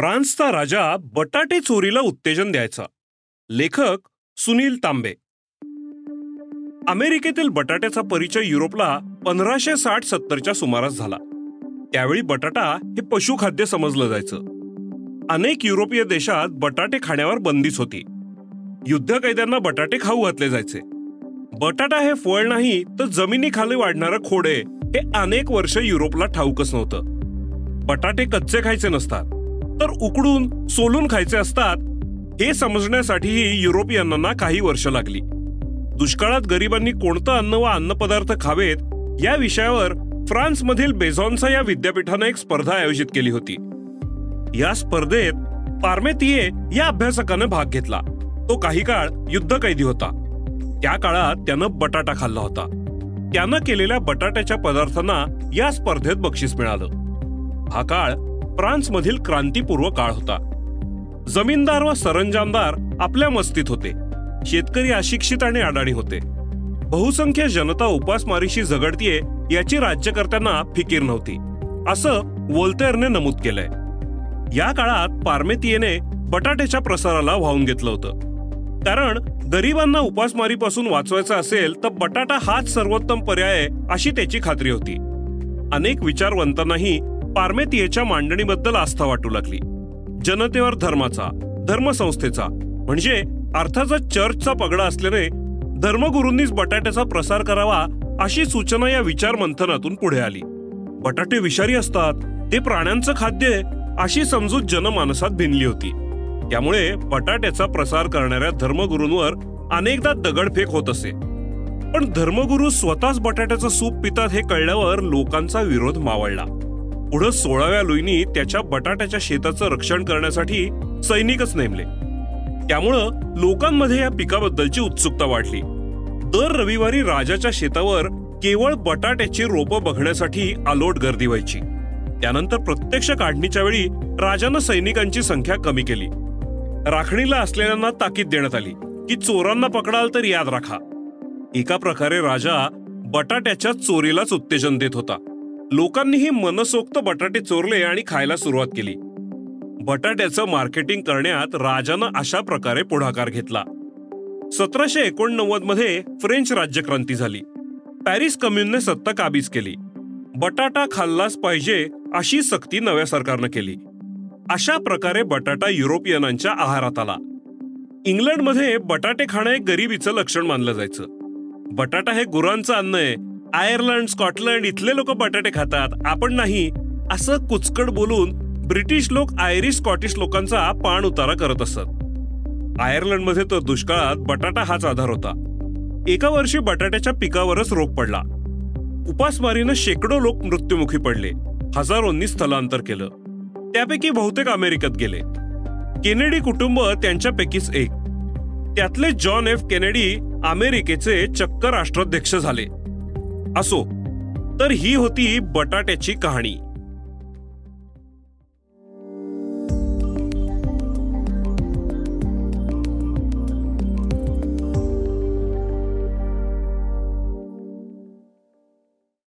फ्रान्सचा राजा बटाटे चोरीला उत्तेजन द्यायचा. लेखक सुनील तांबे. अमेरिकेतील बटाट्याचा परिचय युरोपला पंधराशे साठ सत्तरच्या सुमारास झाला. त्यावेळी बटाटा हे पशुखाद्य समजलं जायचं. अनेक युरोपीय देशात बटाटे खाण्यावर बंदीच होती. युद्ध कैद्यांना बटाटे खाऊ घातले जायचे. बटाटा हे फळ नाही तर जमिनीखाली वाढणारं खोडे हे अनेक वर्ष युरोपला ठाऊकच नव्हतं. बटाटे कच्चे खायचे नसतात. तर उकडून सोलून खायचे असतात हे समजण्यासाठीही युरोपियनांना काही वर्ष लागली. दुष्काळात गरिबांनी कोणतं अन्न व अन्नपदार्थ खावेत या विषयावर फ्रान्समधील बेझॉन्सा या विद्यापीठानं एक स्पर्धा आयोजित केली होती. या स्पर्धेत पार्मेतिये या अभ्यासकानं भाग घेतला. तो काही काळ युद्ध कैदी होता. त्या काळात त्यानं बटाटा खाल्ला होता. त्यानं केलेल्या बटाट्याच्या पदार्थांना या स्पर्धेत बक्षीस मिळालं. हा काळ फ्रान्समधील क्रांतीपूर्व काळ होता. जमीनदार व सरंजामदार आपल्या मस्तीत होते. शेतकरी अशिक्षित आणि अडाणी होते. बहुसंख्य जनता उपासमारीशी झगडतीये याची राज्यकर्त्यांना फिकीर नव्हती. असं वोल्तेअरने नमूद केलंय. या काळात पारमेतियेने बटाट्याच्या प्रसाराला वाहून घेतलं होतं. कारण गरिबांना उपासमारीपासून वाचवायचं असेल तर बटाटा हाच सर्वोत्तम पर्याय अशी त्याची खात्री होती. अनेक विचारवंतांनाही पारमेतियेच्या मांडणीबद्दल आस्था वाटू लागली. जनतेवर धर्माचा धर्मसंस्थेचा म्हणजे अर्थाचा चर्चचा पगडा असल्याने धर्मगुरूंनीच बटाट्याचा प्रसार करावा अशी सूचना या विचार मंथनातून पुढे आली. बटाटे विषारी असतात ते प्राण्यांचं खाद्य अशी समजूत जनमानसात भिनली होती. त्यामुळे बटाट्याचा प्रसार करणाऱ्या धर्मगुरूंवर अनेकदा दगडफेक होत असे. पण धर्मगुरू स्वतःच बटाट्याचं सूप पितात हे कळल्यावर लोकांचा विरोध मावळला. पुढं सोळाव्या लुईनी त्याच्या बटाट्याच्या शेताचं रक्षण करण्यासाठी सैनिकच नेमले. त्यामुळं लोकांमध्ये या पिकाबद्दलची उत्सुकता वाढली. दर रविवारी राजाच्या शेतावर केवळ बटाट्याची रोपं बघण्यासाठी आलोट गर्दी व्हायची. त्यानंतर प्रत्यक्ष काढणीच्या वेळी राजानं सैनिकांची संख्या कमी केली. राखणीला असलेल्यांना ताकीद देण्यात आली की चोरांना पकडाल तर याद राखा. एका प्रकारे राजा बटाट्याच्या चोरीलाच उत्तेजन देत होता. लोकांनीही मनसोक्त बटाटे चोरले आणि खायला सुरुवात केली. बटाट्याचं मार्केटिंग करण्यात राजानं अशा प्रकारे पुढाकार घेतला. सतराशे एकोणनव्वदमध्ये फ्रेंच राज्यक्रांती झाली. पॅरिस कम्युनने सत्ता काबीज केली. बटाटा खाल्लाच पाहिजे अशी सक्ती नव्या सरकारनं केली. अशा प्रकारे बटाटा युरोपियनांच्या आहारात आला. इंग्लंडमध्ये बटाटे खाणं हे गरिबीचं लक्षण मानलं जायचं. बटाटा हे गुरांचं अन्न आहे. आयर्लंड स्कॉटलंड इथले लोक बटाटे खातात. आपण नाही. असं कुचकड बोलून ब्रिटिश लोक आयरिश स्कॉटिश लोकांचा पाण उतारा करत असत. आयर्लंडमध्ये तर दुष्काळात बटाटा हाच आधार होता. एका वर्षी बटाट्याच्या पिकावरच रोग पडला. उपासमारीनं शेकडो लोक मृत्युमुखी पडले. हजारोंनी स्थलांतर केलं. त्यापैकी बहुतेक अमेरिकेत गेले. केनेडी कुटुंब त्यांच्यापैकीच एक. त्यातले जॉन एफ केनेडी अमेरिकेचे चक्क राष्ट्राध्यक्ष झाले. असो. तर ही होती बटाट्याची कहाणी.